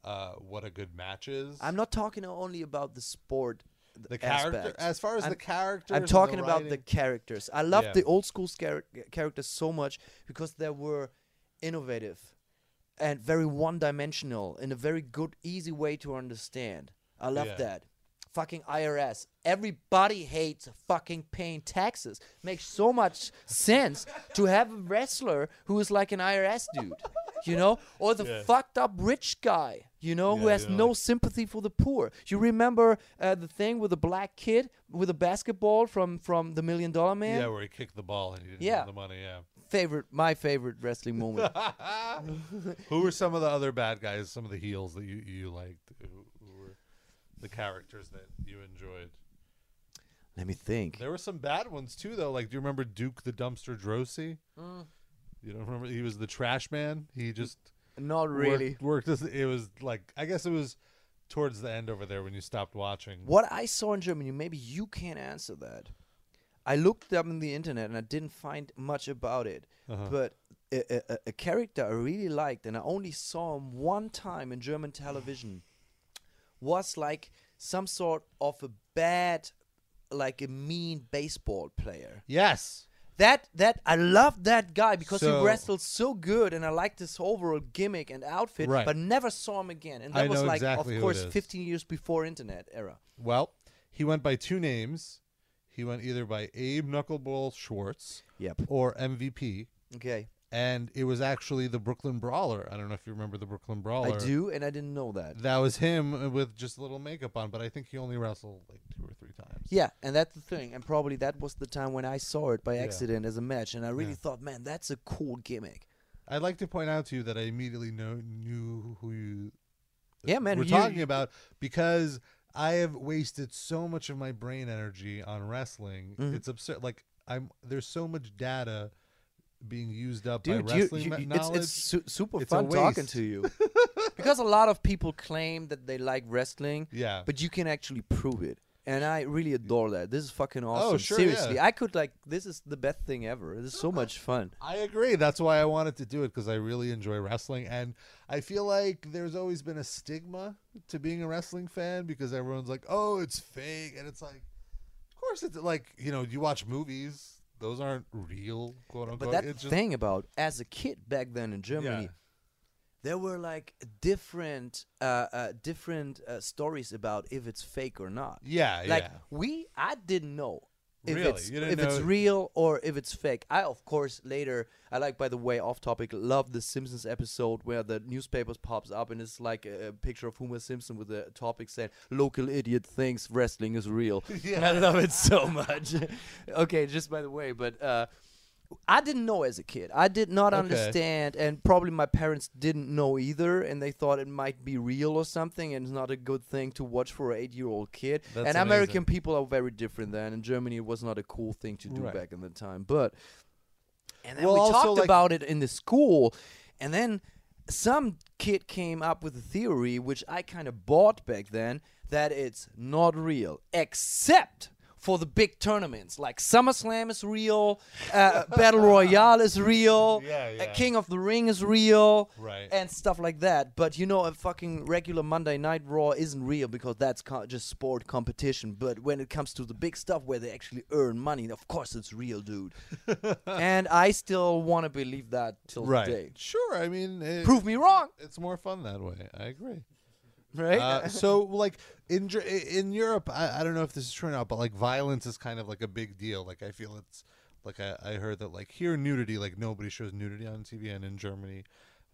uh, what a good match is. I'm not talking only about the sport. Th- the character aspect. as far as I'm- the characters. I'm talking the about the characters. I love Yeah. the old school scar- characters so much because they were innovative and very one dimensional in a very good, easy way to understand. I love Yeah. that. Fucking IRS. Everybody hates fucking paying taxes. Makes so much sense to have a wrestler who is like an IRS dude, you know, or the Yeah. fucked up rich guy, you know, who has you know, no like- sympathy for the poor. You remember uh, the thing with the black kid with a basketball from from the Million Dollar Man? yeah, where he kicked the ball and he didn't Yeah. have the money. Yeah. Favorite, my favorite wrestling moment. Who were some of the other bad guys? Some of the heels that you you liked? Who, who were the characters that you enjoyed? Let me think. There were some bad ones too, though. Like, do you remember Duke the Dumpster Droese? Mm. You don't remember? He was the trash man. He just Not really. worked. as it was like I guess it was towards the end over there when you stopped watching. What I saw in Germany, maybe you can't answer that. I looked up in the internet and I didn't find much about it. Uh-huh. But a, a, a character I really liked, and I only saw him one time in German television, was like some sort of a bad, like a mean baseball player. Yes. That that I loved that guy because So- he wrestled so good, and I liked his overall gimmick and outfit. Right. But never saw him again, and I that was know like, exactly of course, 15 years before internet era. Well, he went by two names. He went either by Abe Knuckleball Schwartz Yep. or MVP, Okay, and it was actually the Brooklyn Brawler. I don't know if you remember the Brooklyn Brawler. I do, and I didn't know that. That was him with just a little makeup on, but I think he only wrestled like two or three times. Yeah, and that's the thing, and probably that was the time when I saw it by Yeah. accident as a match, and I really Yeah. thought, man, that's a cool gimmick. I'd like to point out to you that I immediately know, knew who you Yeah, man. were you- talking about because I have wasted so much of my brain energy on wrestling. Mm-hmm. It's absurd. Like I'm there's so much data being used up Dude, by wrestling you, ma- it's, knowledge. it's su- super It's fun talking to you because a lot of people claim that they like wrestling, Yeah. but you can actually prove it. And I really adore that. This is fucking oh, awesome. Oh, sure, Seriously, yeah. I could like this is the best thing ever. This is so much fun. I agree. That's why I wanted to do it because I really enjoy wrestling, and I feel like there's always been a stigma to being a wrestling fan because everyone's like, "Oh, it's fake," and it's like, of course, it's like you know, you watch movies; those aren't real, quote unquote. But that it's thing about as a kid back then in Germany, Yeah. there were like different uh, uh, different uh, stories about if it's fake or not. yeah, yeah. like yeah, we I didn't know if Really? it's if it's real or if it's fake. I of course later I like by the way off topic love the Simpsons episode where the newspapers pops up and it's like a, a picture of Homer Simpson with the topic saying local idiot thinks wrestling is real. Yeah, I love it so much. okay, just by the way, but uh I didn't know as a kid. I did not Okay. understand, and probably my parents didn't know either, and they thought it might be real or something, and it's not a good thing to watch for an eight-year-old kid. That's and American people are very different then. In Germany, it was not a cool thing to do Right. back in the time. But and then Well, we talked like- about it in the school, and then some kid came up with a theory which I kind of bought back then that it's not real, except for the big tournaments like SummerSlam is real, uh, Battle Royale is real, Yeah, uh. King of the Ring is real, Right. and stuff like that. But you know, a fucking regular Monday Night Raw isn't real because that's just sport competition. But when it comes to the big stuff where they actually earn money, of course it's real, dude. and I still want to believe that till right. today. Sure. I mean, it, Prove me wrong, it's more fun that way. I agree. Right? Uh, so like in in Europe, I, I don't know if this is true or not, but like violence is kind of like a big deal. Like I feel it's like I, I heard that like here nudity, like nobody shows nudity on TV, and in Germany,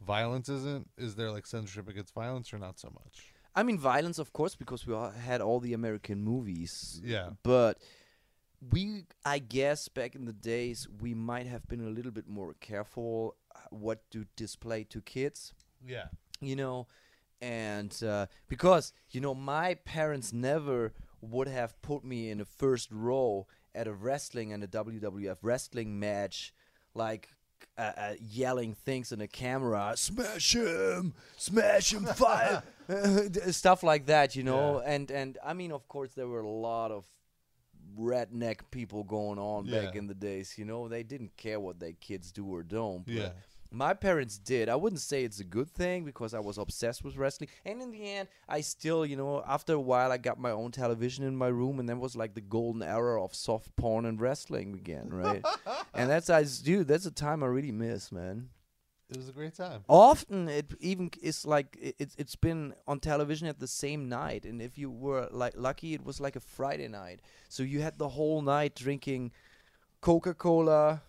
violence isn't. Is there like censorship against violence or not so much? I mean, violence, of course, because we all had all the American movies. Yeah. But we, I guess, back in the days, we might have been a little bit more careful uh, what to display to kids. Yeah. you know and uh, because you know my parents never would have put me in a first row at a wrestling and a WWF wrestling match like uh, uh, yelling things in the camera smash him! Smash him fire! Stuff like that you know? And and I mean of course there were a lot of redneck people going on back in the days you know? They didn't care what their kids do or don't but Yeah. My parents did. I wouldn't say it's a good thing because I was obsessed with wrestling. And in the end, I still, you know, after a while, I got my own television in my room, and that was like the golden era of soft porn and wrestling again, right? and that's, I, dude, that's a time I really miss, man. It was a great time. Often it even is like it, it's it's been on television at the same night, and if you were like lucky, it was like a Friday night. So you had the whole night drinking Coca Cola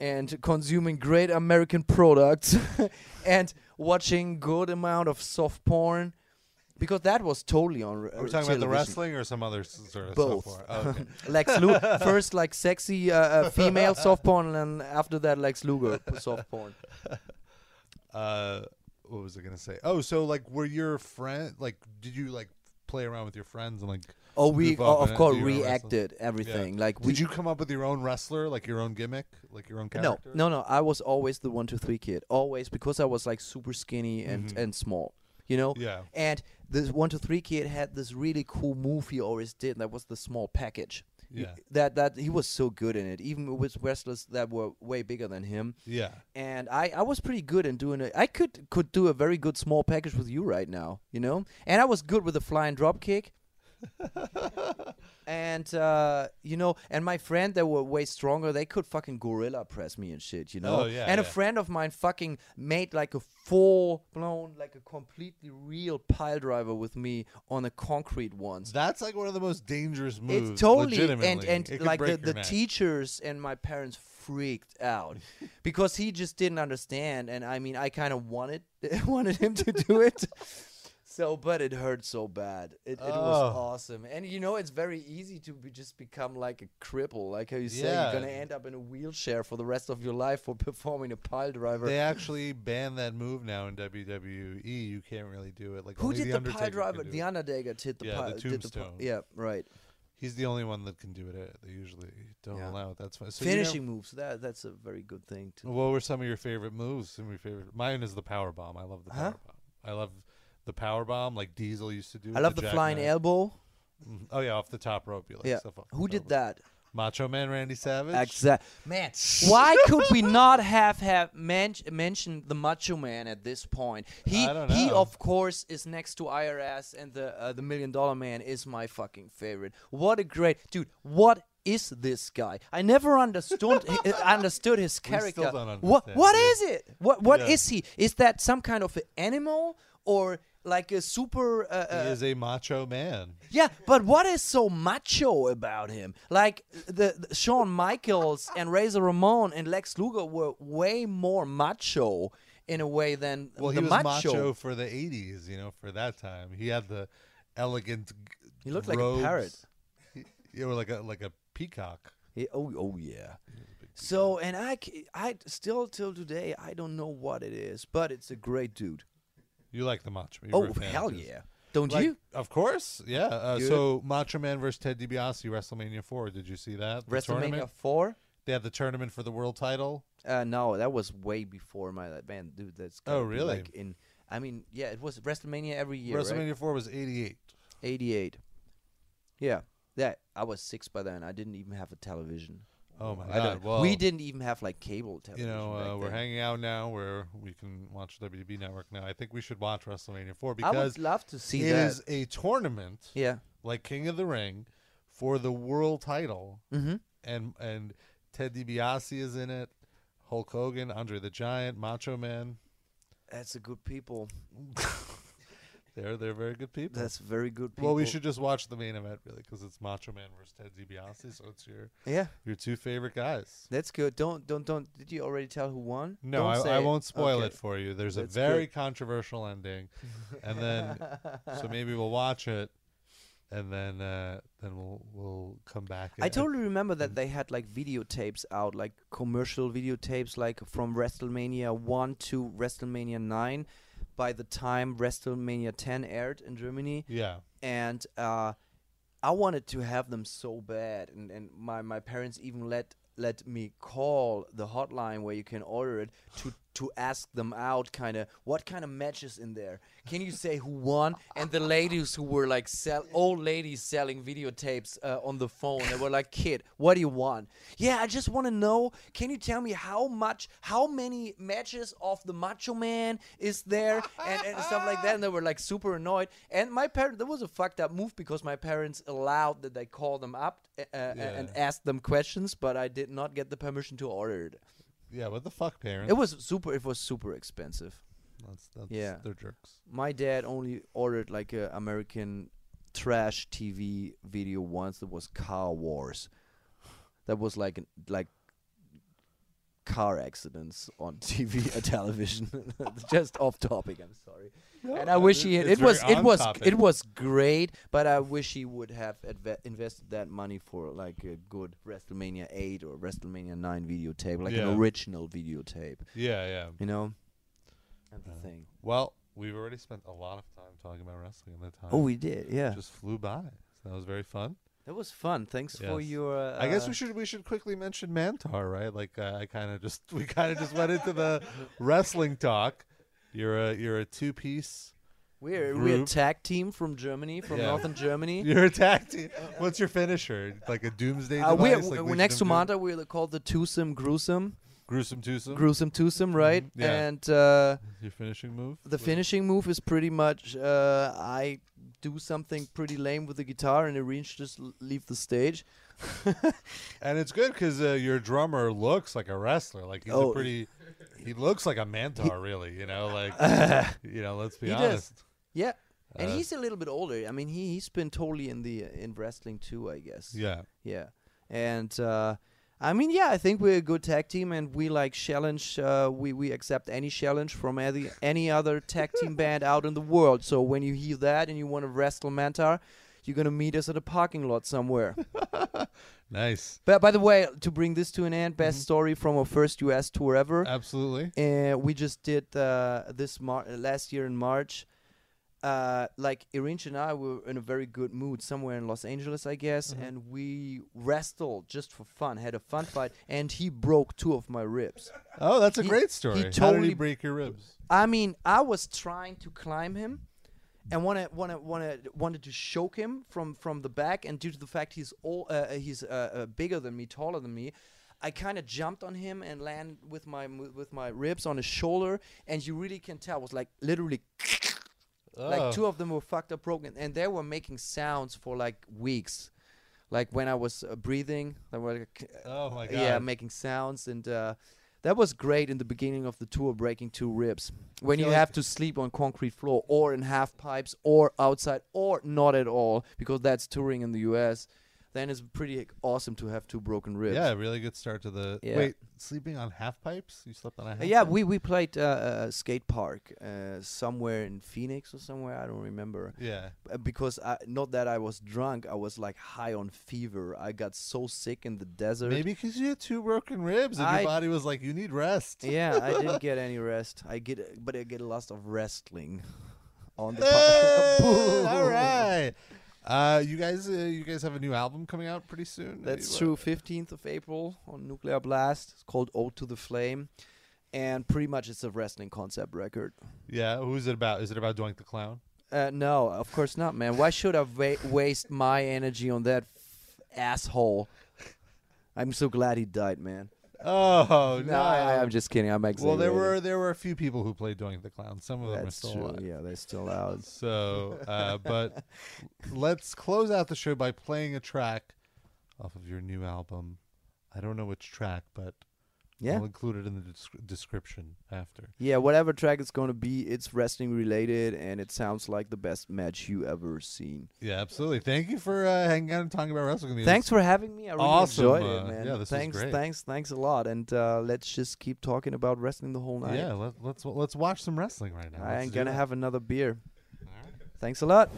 and consuming great American products and watching good amount of soft porn because that was totally on. Are we talking about the wrestling or some other sort of Both. porn. Oh, okay. Lex Luger first like sexy uh, uh, female soft porn, and then after that Lex Luger soft porn. uh, what was I gonna say? Oh, so like, were your friend like? Did you like play around with your friends and like? Oh, we oh, of course do your own wrestling? reacted everything. Like we Did you come up with your own wrestler, like your own gimmick, like your own character? no no. No. I was always the one two three kid. Always because I was like super skinny and and small. You know. Mm-hmm. Yeah. And this one two three kid had this really cool move he always did. That was the small package. Yeah. That that he was so good in it, even with wrestlers that were way bigger than him. Yeah. and I, I was pretty good in doing it. I could could do a very good small package with you right now, you know. And I was good with the flying drop kick. and uh, you know, and my friend that were way stronger, they could fucking gorilla press me and shit, you know. Oh, yeah, and a friend of mine fucking made like a full blown, like a completely real pile driver with me on a concrete once. That's like one of the most dangerous moves. It's totally and and It like the, the neck. teachers and my parents freaked out because he just didn't understand and I mean I kind of wanted wanted him to do it. So, but it hurt so bad. It, it was Oh. awesome, and you know it's very easy to be, just become like a cripple, like how you say Yeah. you're gonna end up in a wheelchair for the rest of your life for performing a pile driver. They actually banned that move now in WWE. You can't really do it. Like Who only did the Undertaker pile can driver? do The. Undertaker did the Yeah, pile. the did the pi- tombstone. yeah, right. He's the only one that can do it. uh, They usually don't Yeah. allow it. That's fine. So you know- Finishing moves. That that's a very good thing too. what were some of your favorite moves? Some of your favorite. Mine is the power bomb. I love the Huh? power bomb. I love the power bomb, like Diesel used to do. I love the flying jackknife. elbow. Mhm. Oh yeah, off the top rope. You like Yeah. Who did that? Macho Man Randy Savage. Exact. Man, why could we not have have men- mentioned the Macho Man at this point? He he of course is next to IRS and the uh, the Million Dollar Man is my fucking favorite. What a great dude! What is this guy? I never understood hi- understood his We still character. don't what understand, what is it? What what Yeah. is he? Is that some kind of an animal or like a super? Uh, He uh, is a macho man. yeah, but what is so macho about him? Like the, the Shawn Michaels and Razor Ramon and Lex Luger were way more macho in a way than Well, the he was macho. macho. for the '80s. You know, for that time, he had the elegant. He looked like a parrot. He, he was like a like a peacock. He- oh, oh yeah. So and I, I still till today I don't know what it is, but it's a great dude. You like the macho? man. You Oh a fan of hell his. yeah! Don't Like, you? Of course, yeah. Uh, Good. so Macho Man versus Ted DiBiase, WrestleMania four. Did you see that? The WrestleMania tournament? four? They had the tournament for the world title. Uh, no, that was way before my man, dude. That's Oh, gotta be, really? Like in, I mean, yeah, it was WrestleMania every year. right? WrestleMania four was eighty eight. 88. Yeah. That I was 6 by then. I didn't even have a television. Oh my I god! Well, we didn't even have like cable television. You know, uh, we're hanging out now where we can watch WB Network now. I think we should watch WrestleMania four I because would love to see it that. is a tournament yeah. like King of the Ring for the world title, Mhm. and and Ted DiBiase is in it. Hulk Hogan, Andre the Giant, Macho Man. That's a good people. They're they're very good people. That's very good people. well, we should just watch the main event really because it's Macho Man versus Ted DiBiase, so it's your Yeah. your two favorite guys. That's good. Don't don't don't did you already tell who won? No, I, I won't spoil Okay. it for you. There's That's a very good. controversial ending, and then so maybe we'll watch it, and then uh, then we'll we'll come back. I totally remember that they had like videotapes out, like commercial videotapes, like from WrestleMania 1 to WrestleMania 9 by the time WrestleMania 10 aired in Germany. yeah. and uh, I wanted to have them so bad, and, and my, my parents even let let me call the hotline where you can order it to to ask them out kind of what kind of matches in there? Can you say who won? And the ladies who were like sell old ladies selling videotapes uh, on the phone they were like kid what do you want? Yeah i just want to know can you tell me how much how many matches of the macho man is there and, and stuff like that? And they were like super annoyed. And my parents that was a fucked up move because my parents allowed that they call them up uh, uh, and Yeah. ask them questions but i did not get the permission to order it Yeah, what the fuck, parents? it was super it was super expensive That's, that's, Yeah. they're jerks. my dad only ordered like a American trash TV video once that was Car Wars. That was like like car accidents on TV or television. Just off topic. I'm sorry. and I wish he had, it was it was topic. it was great, but I wish he would have adve- invested that money for like a good WrestleMania 8 or WrestleMania 9 videotape, like Yeah. an original videotape. Yeah, yeah. You know. That's the thing. Well, we've already spent a lot of time talking about wrestling, and the oh, time Oh, we did. Yeah. just flew by. So that was very fun. That was fun. Thanks for Yes. your. Uh, I guess we should we should quickly mention Mantar, right? Like uh, I kind of just we kind of just went into the wrestling talk. You're a you're a two piece. We're we're a group. tag team from Germany, from Yeah. northern Germany. You're a tag team. What's your finisher? Like a doomsday Uh, we're, device? like we're Legion next of to Doom? Mantar. We're called the Twosome Gruesome, Gruesome twosome. Gruesome Twosome, right? Mm-hmm. Yeah. And uh, Your finishing move. the finishing move is pretty much uh, I do something pretty lame with the guitar, and Erinç just leave the stage. And it's good because uh, your drummer looks like a wrestler. Like he's Oh. a pretty. He looks like a Mantaur, really. You know, like you know. Let's be He does. honest. Yeah. And Uh, he's a little bit older. I mean, he he's been totally in the in wrestling too, I guess. Yeah. Yeah. And uh, I mean, yeah, I think we're a good tag team, and we like challenge. Uh, we we accept any challenge from any any other tag team band out in the world. So when you hear that and you want to wrestle Mantar, you're gonna meet us at a parking lot somewhere. Nice. but by the way, to bring this to an end, best story from our first U.S. tour ever. Absolutely. and we just did uh, this mar- last year in March. Uh, like Erinç and I were in a very good mood somewhere in Los Angeles, I guess, and we wrestled just for fun, had a fun fight, and he broke two of my ribs. Oh, that's a He- great he story. How did totally- he break your ribs? I mean, I was trying to climb him, and wanna wanna wanna wanted to choke him from from the back, and due to the fact he's all uh, he's uh, uh, bigger than me, taller than me. I kind of jumped on him and landed with my with my ribs on his shoulder, and you really can tell it was like literally Oh. like two of them were fucked up broken and they were making sounds for like weeks like when i was uh, breathing they were like, Oh my god. yeah making sounds and uh, that was great in the beginning of the tour breaking two ribs when you like- have to sleep on concrete floor or in half pipes or outside or not at all because that's touring in the us then it's pretty awesome to have two broken ribs Yeah, really good start to the. Yeah. Wait, sleeping on half pipes? You slept on a half? Uh, yeah, pipe? we we played uh, skate park uh, somewhere in Phoenix or somewhere. I don't remember. Yeah. Uh, because I, not that I was drunk, I was like high on fever. I got so sick in the desert. Maybe because you had two broken ribs and I- your body was like, you need rest. Yeah, I didn't get any rest. I get, but I get a lot of wrestling on the. Hey, all right. Uh, you guys, uh, you guys have a new album coming out pretty soon. That's true. Fifteenth of April on Nuclear Blast. It's called "Ode to the Flame," and pretty much it's a wrestling concept record. Yeah. Who's it about? Is it about Doink the Clown? Uh, no, of course not, man. Why should I wa- waste my energy on that f- asshole? I'm so glad he died, man. Oh no! No, I, I'm just kidding. I'm exaggerating. well, there were there were a few people who played Doink the Clown. Some of them That's are still true. alive. Yeah, they're still out. So, uh, but let's close out the show by playing a track off of your new album. I don't know which track, but Yeah. I'll include it in the descri- description after. Yeah, whatever track it's going to be, it's wrestling related, and it sounds like the best match you ever seen. Yeah, absolutely. Thank you for uh, hanging out and talking about wrestling with me. Thanks for having me. I really Awesome, enjoyed uh, it, man. yeah, this thanks, great. thanks, thanks a lot. And uh, let's just keep talking about wrestling the whole night. Yeah, let, let's let's watch some wrestling right now. I Let's ain't gonna have another beer. Thanks a lot.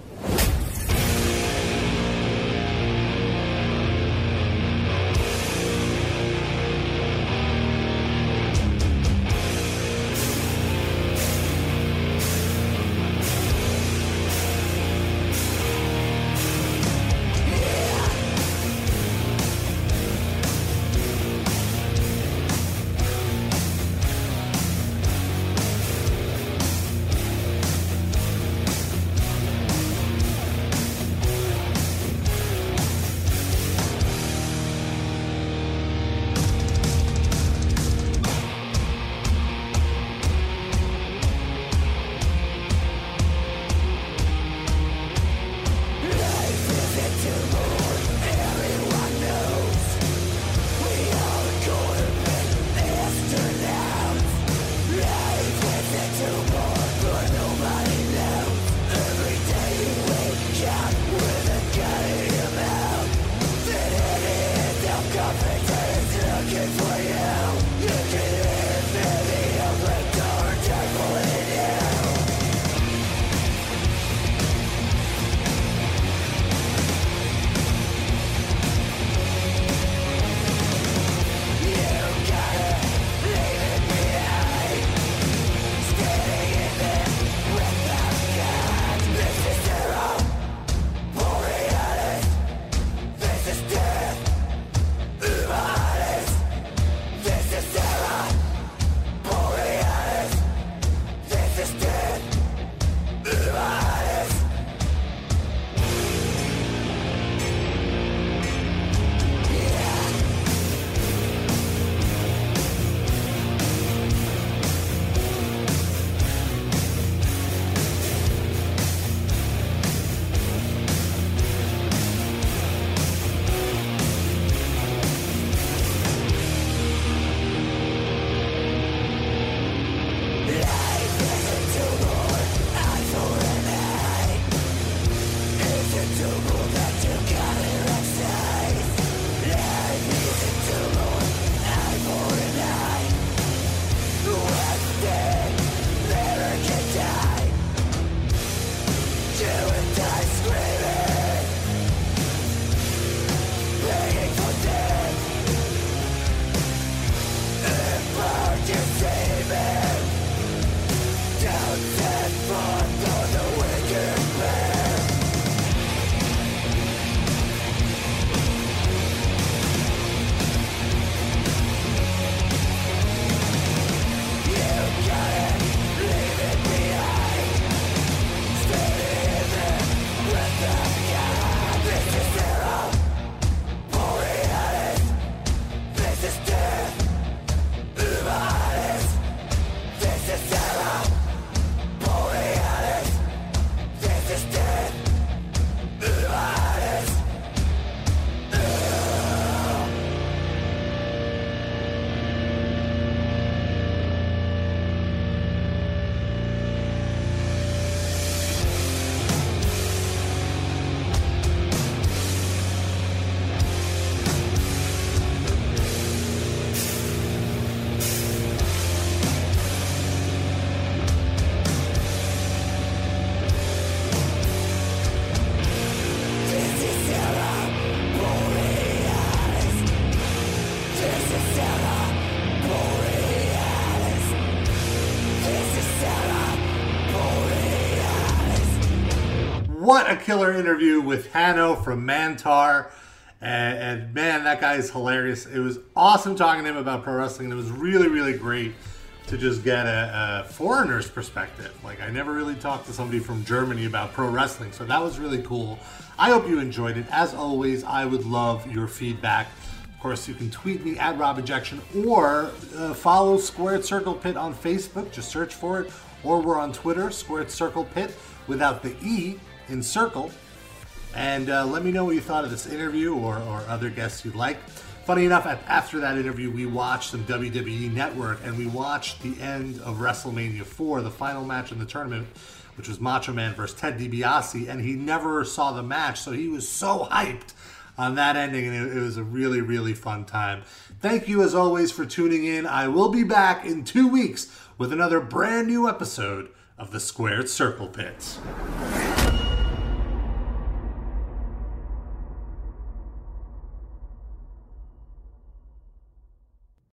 A killer interview with Hanno from Mantar. And, and, man, that guy is hilarious. It was awesome talking to him about pro wrestling. It was really, really great to just get a, a, foreigner's perspective. Like, I never really talked to somebody from Germany about pro wrestling. So that was really cool. I hope you enjoyed it. As always, I would love your feedback. Of course, you can tweet me at Rob Injection or uh, follow Squared Circle Pit on Facebook. Just search for it. Or we're on Twitter, Squared Circle Pit, without the E in circle. And uh, let me know what you thought of this interview or, or other guests you'd like. Funny enough, after that interview, we watched some WWE Network and we watched the end of WrestleMania 4, the final match in the tournament, which was Macho Man versus Ted DiBiase. And he never saw the match, so he was so hyped on that ending, and it, it was a really, really fun time. Thank you, as always, for tuning in. I will be back in two weeks with another brand new episode of the Squared Circle Pits.